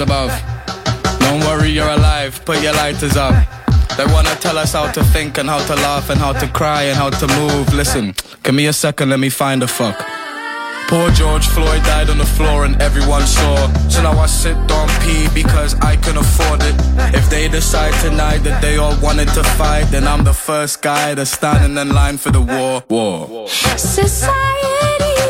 Above. Don't worry, you're alive. Put your lighters up. They wanna tell us how to think and how to laugh and how to cry and how to move. Listen, give me a second, let me find a fuck. Poor George Floyd died on the floor and everyone saw. So now I sit on pee because I can afford it. If they decide tonight that they all wanted to fight, then I'm the first guy that's standing in line for the war. War. Society's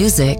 Music.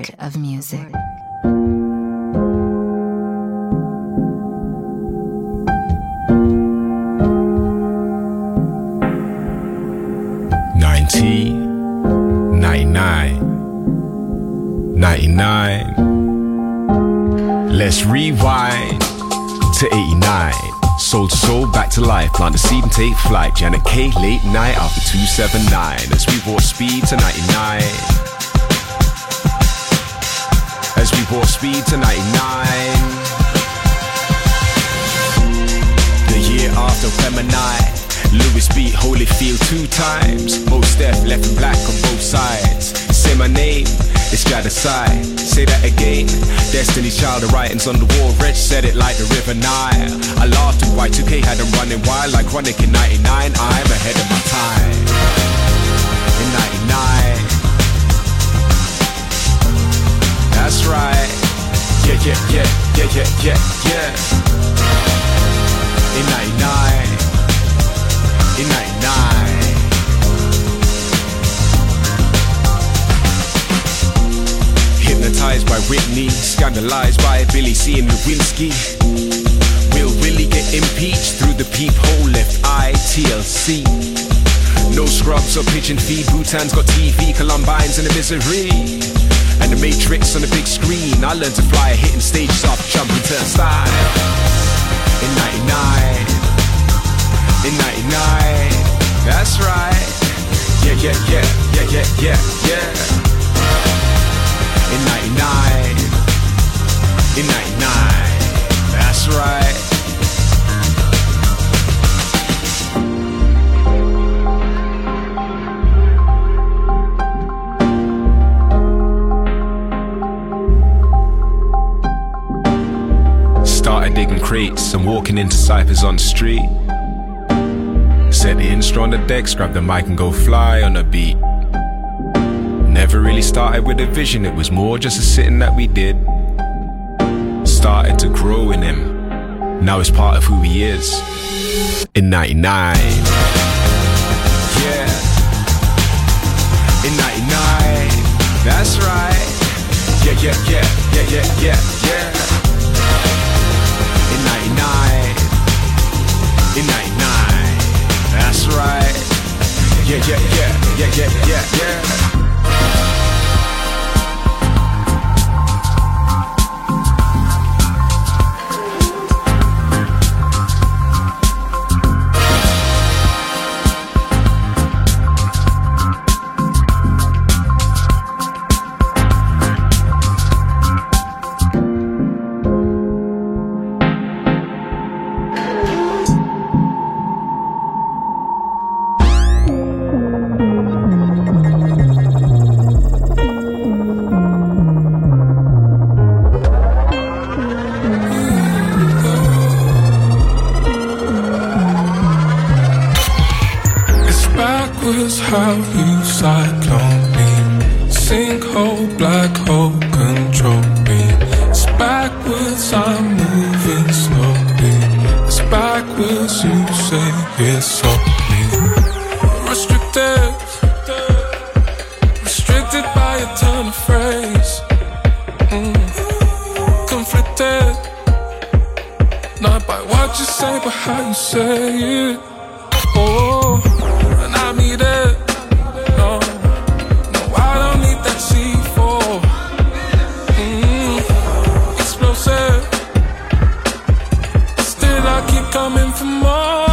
of music. Let's rewind to 89. Soul to soul, back to life. Plant the seed and take flight. Janet K, late night after 279. As we walk speed to 99. As we walk speed to 99. The year after Gemini. Lewis beat Holyfield two times. Most death left black on both sides. Say my name, it's side. Say that again. Destiny's Child, the writings on the wall. Reg said it like the River Nile. I laughed at Y2K had them running wild like Chronic in 99. I'm ahead of my time. In 99. That's right. Yeah, yeah, yeah, yeah, yeah, yeah, yeah. In 99. Vandalized by Whitney, scandalized by Billy C and Lewinsky. Will Willie get impeached through the peephole left eye TLC? No scrubs or pigeon feed. Bhutan's got TV, Columbine's in the misery. And the Matrix on the big screen. I learned to fly, hitting stages off, jumping turnstile. In 99. In 99. That's right. Yeah, yeah, yeah, yeah, yeah, yeah, yeah. In 99. In 99. That's right. Started digging crates and walking into ciphers on the street. Set the instru on the decks, grab the mic and go fly on a beat. Never really started with a vision, it was more just a sitting that we did. Started to grow in him. Now it's part of who he is. In 99. Yeah. In 99. That's right. Yeah, yeah, yeah, yeah, yeah, yeah, yeah. In 99. In 99. That's right. Yeah, yeah, yeah, yeah, yeah, yeah, yeah. Coming for more.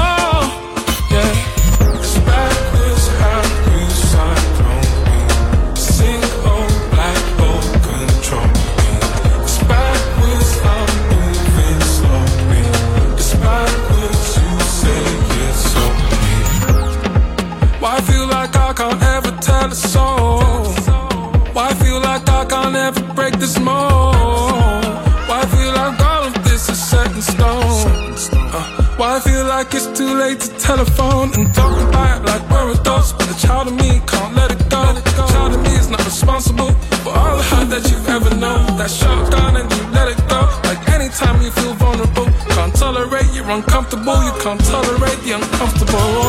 Too late to telephone and talk about it like we're adults? But the child of me can't let it go. The child of me is not responsible for all the hurt that you've ever known. That shotgun and you let it go. Like anytime you feel vulnerable, can't tolerate you're uncomfortable. You can't tolerate the uncomfortable.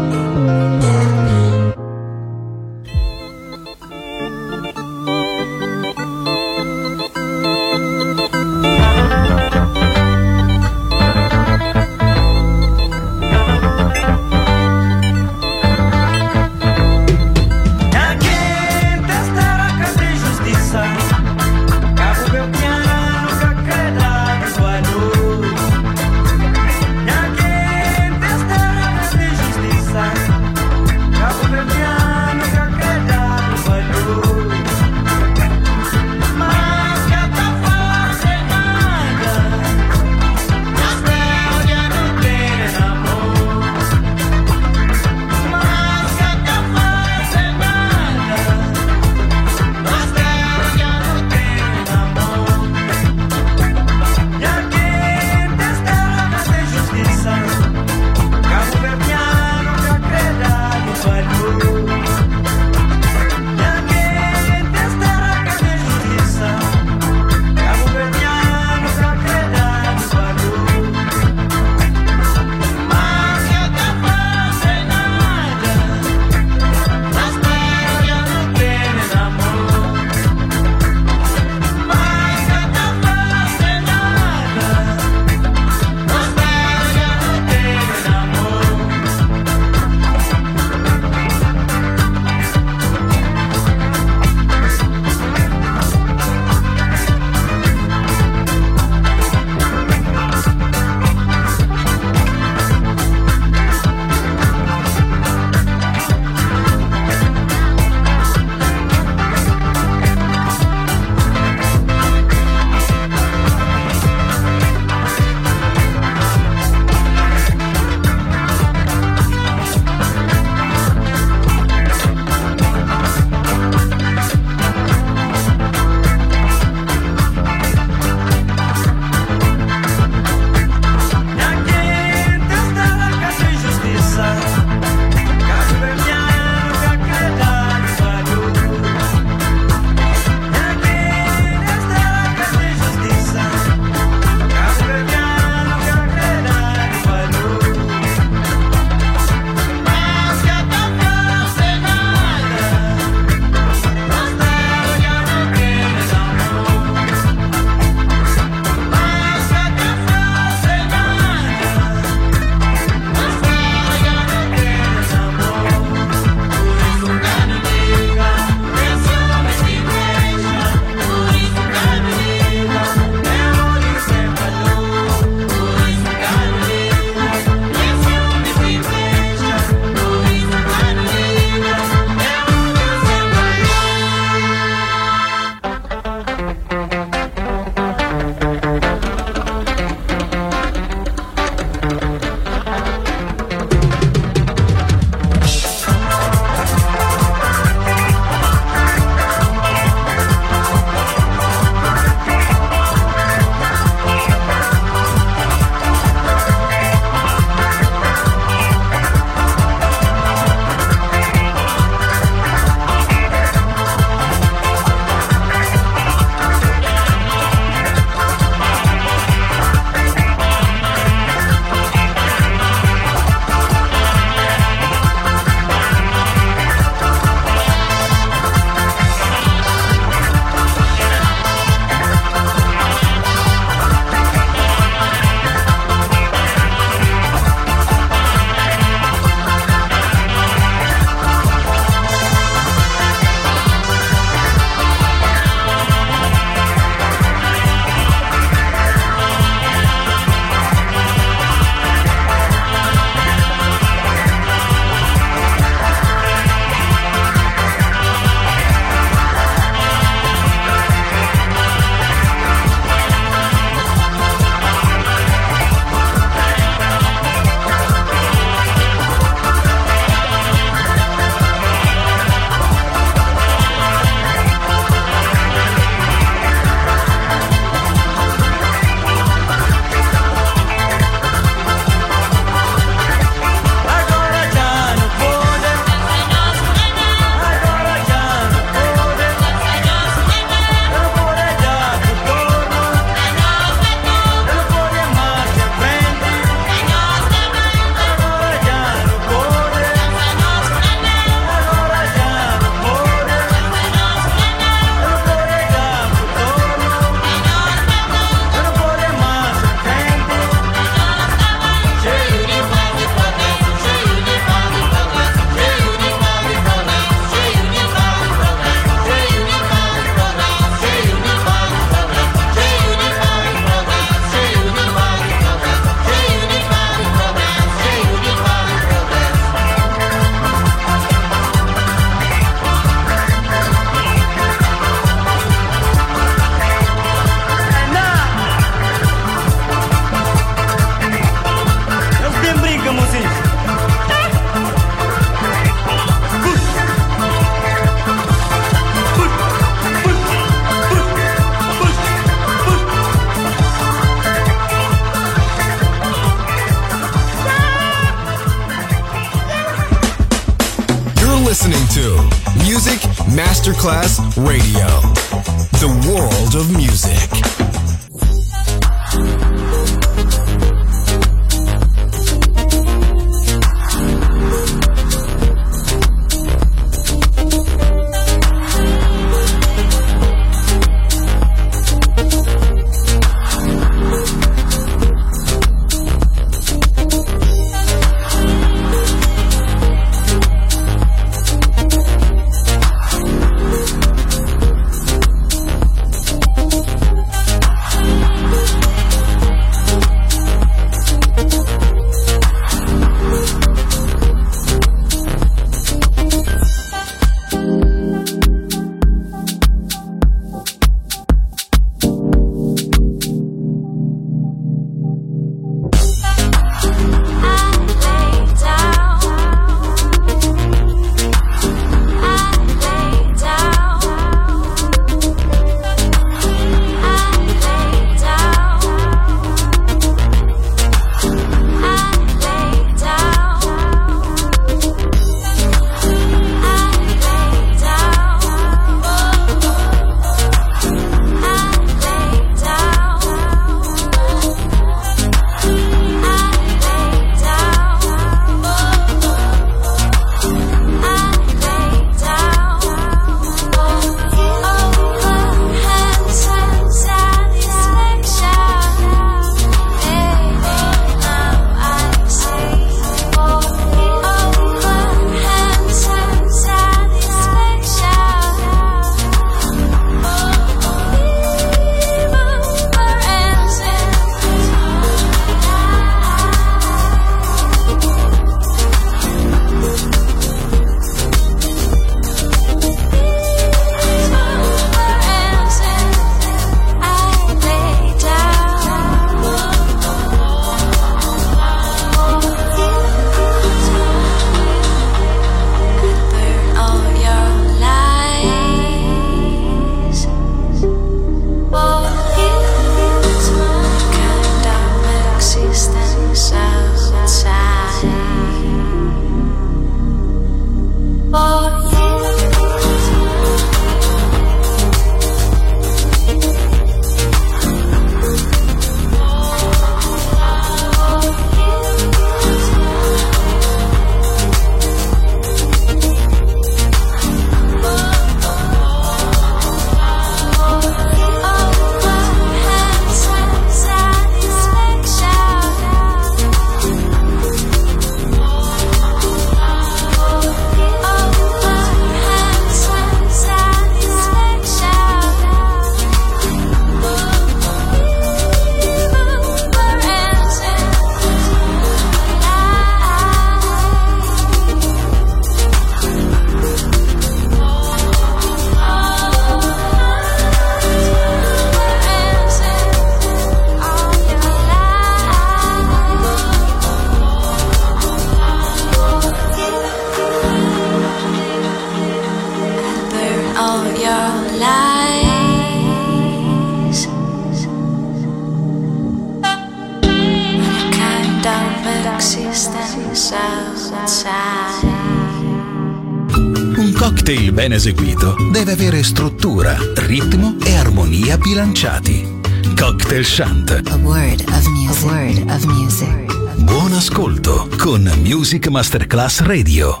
Cocktail Shant. A word of music. A word of music. Buon ascolto con Music Masterclass Radio.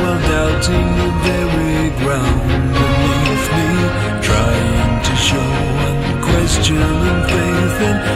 while doubting the very ground beneath me, trying to show unquestioning faith in.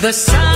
The silences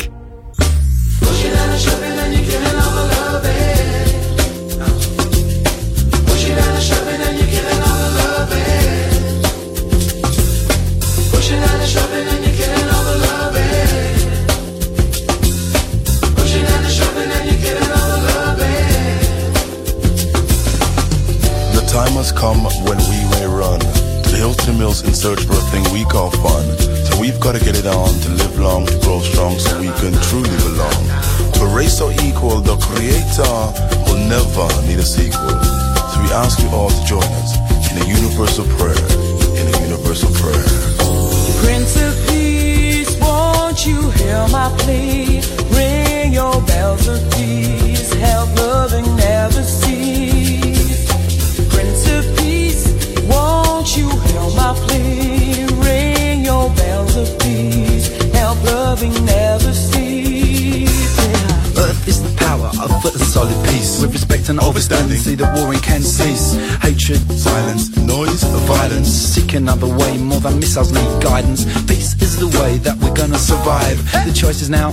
To mills in search for a thing we call fun. So we've got to get it on to live long, to grow strong, so we can truly belong. To a race so equal, the Creator will never need a sequel. So we ask you all to join us in a universal prayer, in a universal prayer. Prince of Peace, won't you hear my plea? Ring your bells of peace, help loving never cease. Prince of Peace, won't you hear my plea? Ring your bells of peace, help loving never cease. Yeah. Earth is the power of a solid peace. With respect and understanding, see that warring can cease. Hatred, silence, noise, violence. Seek another way, more than missiles need guidance. Peace is the way that we're gonna survive. The choice is now.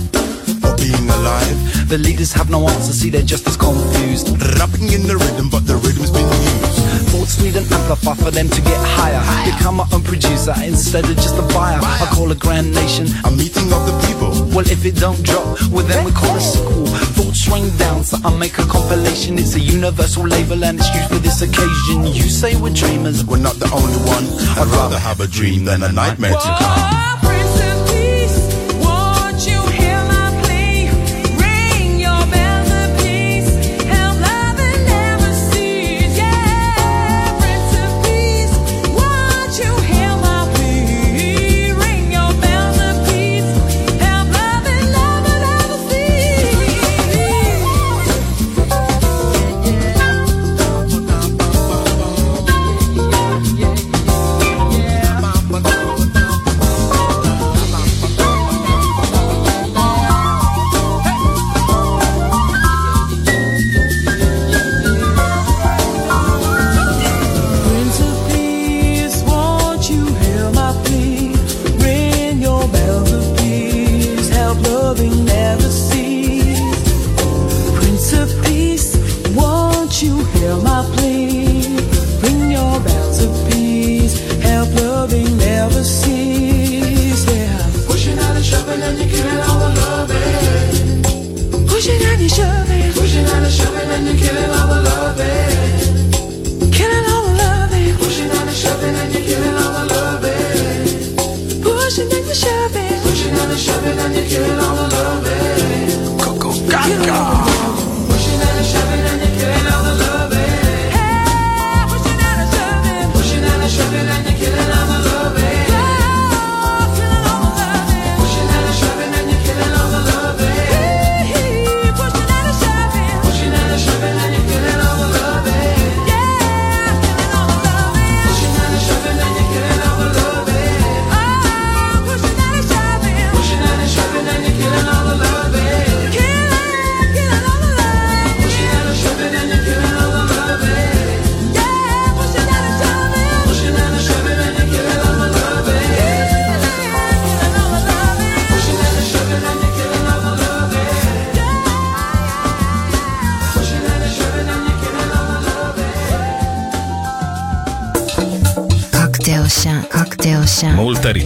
Of being alive. The leaders have no answer, see they're just as confused. Rapping in the rhythm, but the rhythm's been used. Thoughts need an amplifier for them to get higher. Become my own producer instead of just a buyer. I call a grand nation a meeting of the people. Well, if it don't drop, well then we call a sequel. Thoughts rain down, so I make a compilation. It's a universal label and it's used for this occasion. You say we're dreamers, we're not the only one. I'd rather have a dream than a nightmare to come.